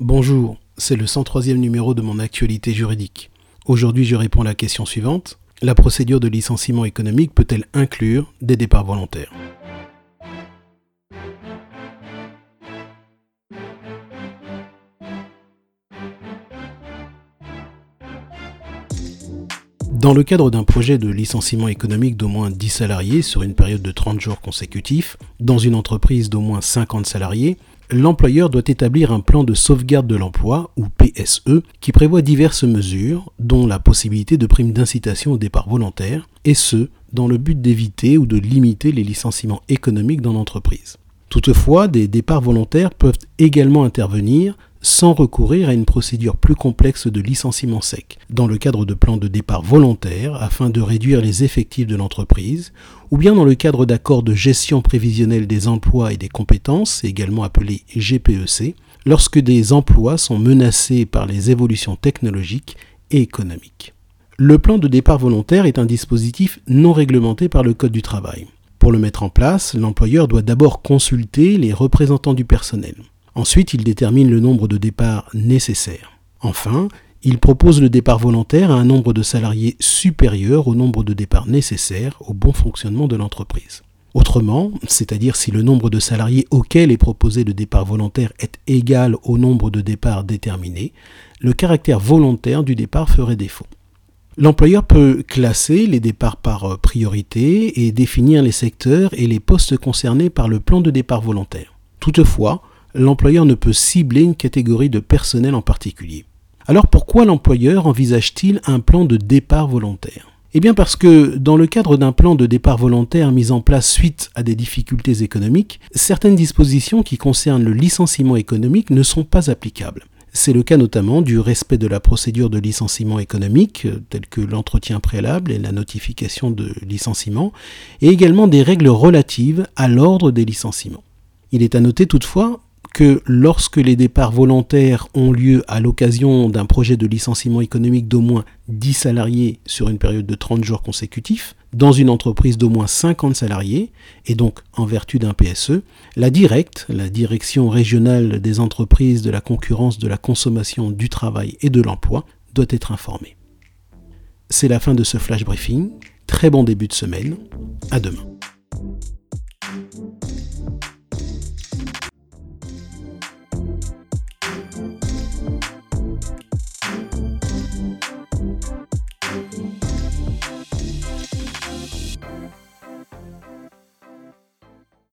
Bonjour, c'est le 103e numéro de mon actualité juridique. Aujourd'hui, je réponds à la question suivante. La procédure de licenciement économique peut-elle inclure des départs volontaires? Dans le cadre d'un projet de licenciement économique d'au moins 10 salariés sur une période de 30 jours consécutifs, dans une entreprise d'au moins 50 salariés, l'employeur doit établir un plan de sauvegarde de l'emploi, ou PSE, qui prévoit diverses mesures, dont la possibilité de primes d'incitation au départ volontaire, et ce, dans le but d'éviter ou de limiter les licenciements économiques dans l'entreprise. Toutefois, des départs volontaires peuvent également intervenir sans recourir à une procédure plus complexe de licenciement sec, dans le cadre de plans de départ volontaires afin de réduire les effectifs de l'entreprise, ou bien dans le cadre d'accords de gestion prévisionnelle des emplois et des compétences, également appelés GPEC, lorsque des emplois sont menacés par les évolutions technologiques et économiques. Le plan de départ volontaire est un dispositif non réglementé par le Code du travail. Pour le mettre en place, l'employeur doit d'abord consulter les représentants du personnel. Ensuite, il détermine le nombre de départs nécessaires. Enfin, il propose le départ volontaire à un nombre de salariés supérieur au nombre de départs nécessaires au bon fonctionnement de l'entreprise. Autrement, c'est-à-dire si le nombre de salariés auquel est proposé le départ volontaire est égal au nombre de départs déterminés, le caractère volontaire du départ ferait défaut. L'employeur peut classer les départs par priorité et définir les secteurs et les postes concernés par le plan de départ volontaire. Toutefois, l'employeur ne peut cibler une catégorie de personnel en particulier. Alors pourquoi l'employeur envisage-t-il un plan de départ volontaire? Eh bien parce que dans le cadre d'un plan de départ volontaire mis en place suite à des difficultés économiques, certaines dispositions qui concernent le licenciement économique ne sont pas applicables. C'est le cas notamment du respect de la procédure de licenciement économique, telle que l'entretien préalable et la notification de licenciement, et également des règles relatives à l'ordre des licenciements. Il est à noter toutefois que lorsque les départs volontaires ont lieu à l'occasion d'un projet de licenciement économique d'au moins 10 salariés sur une période de 30 jours consécutifs, dans une entreprise d'au moins 50 salariés, et donc en vertu d'un PSE, la directe, la direction régionale des entreprises de la concurrence, de la consommation, du travail et de l'emploi, doit être informée. C'est la fin de ce flash briefing. Très bon début de semaine. À demain.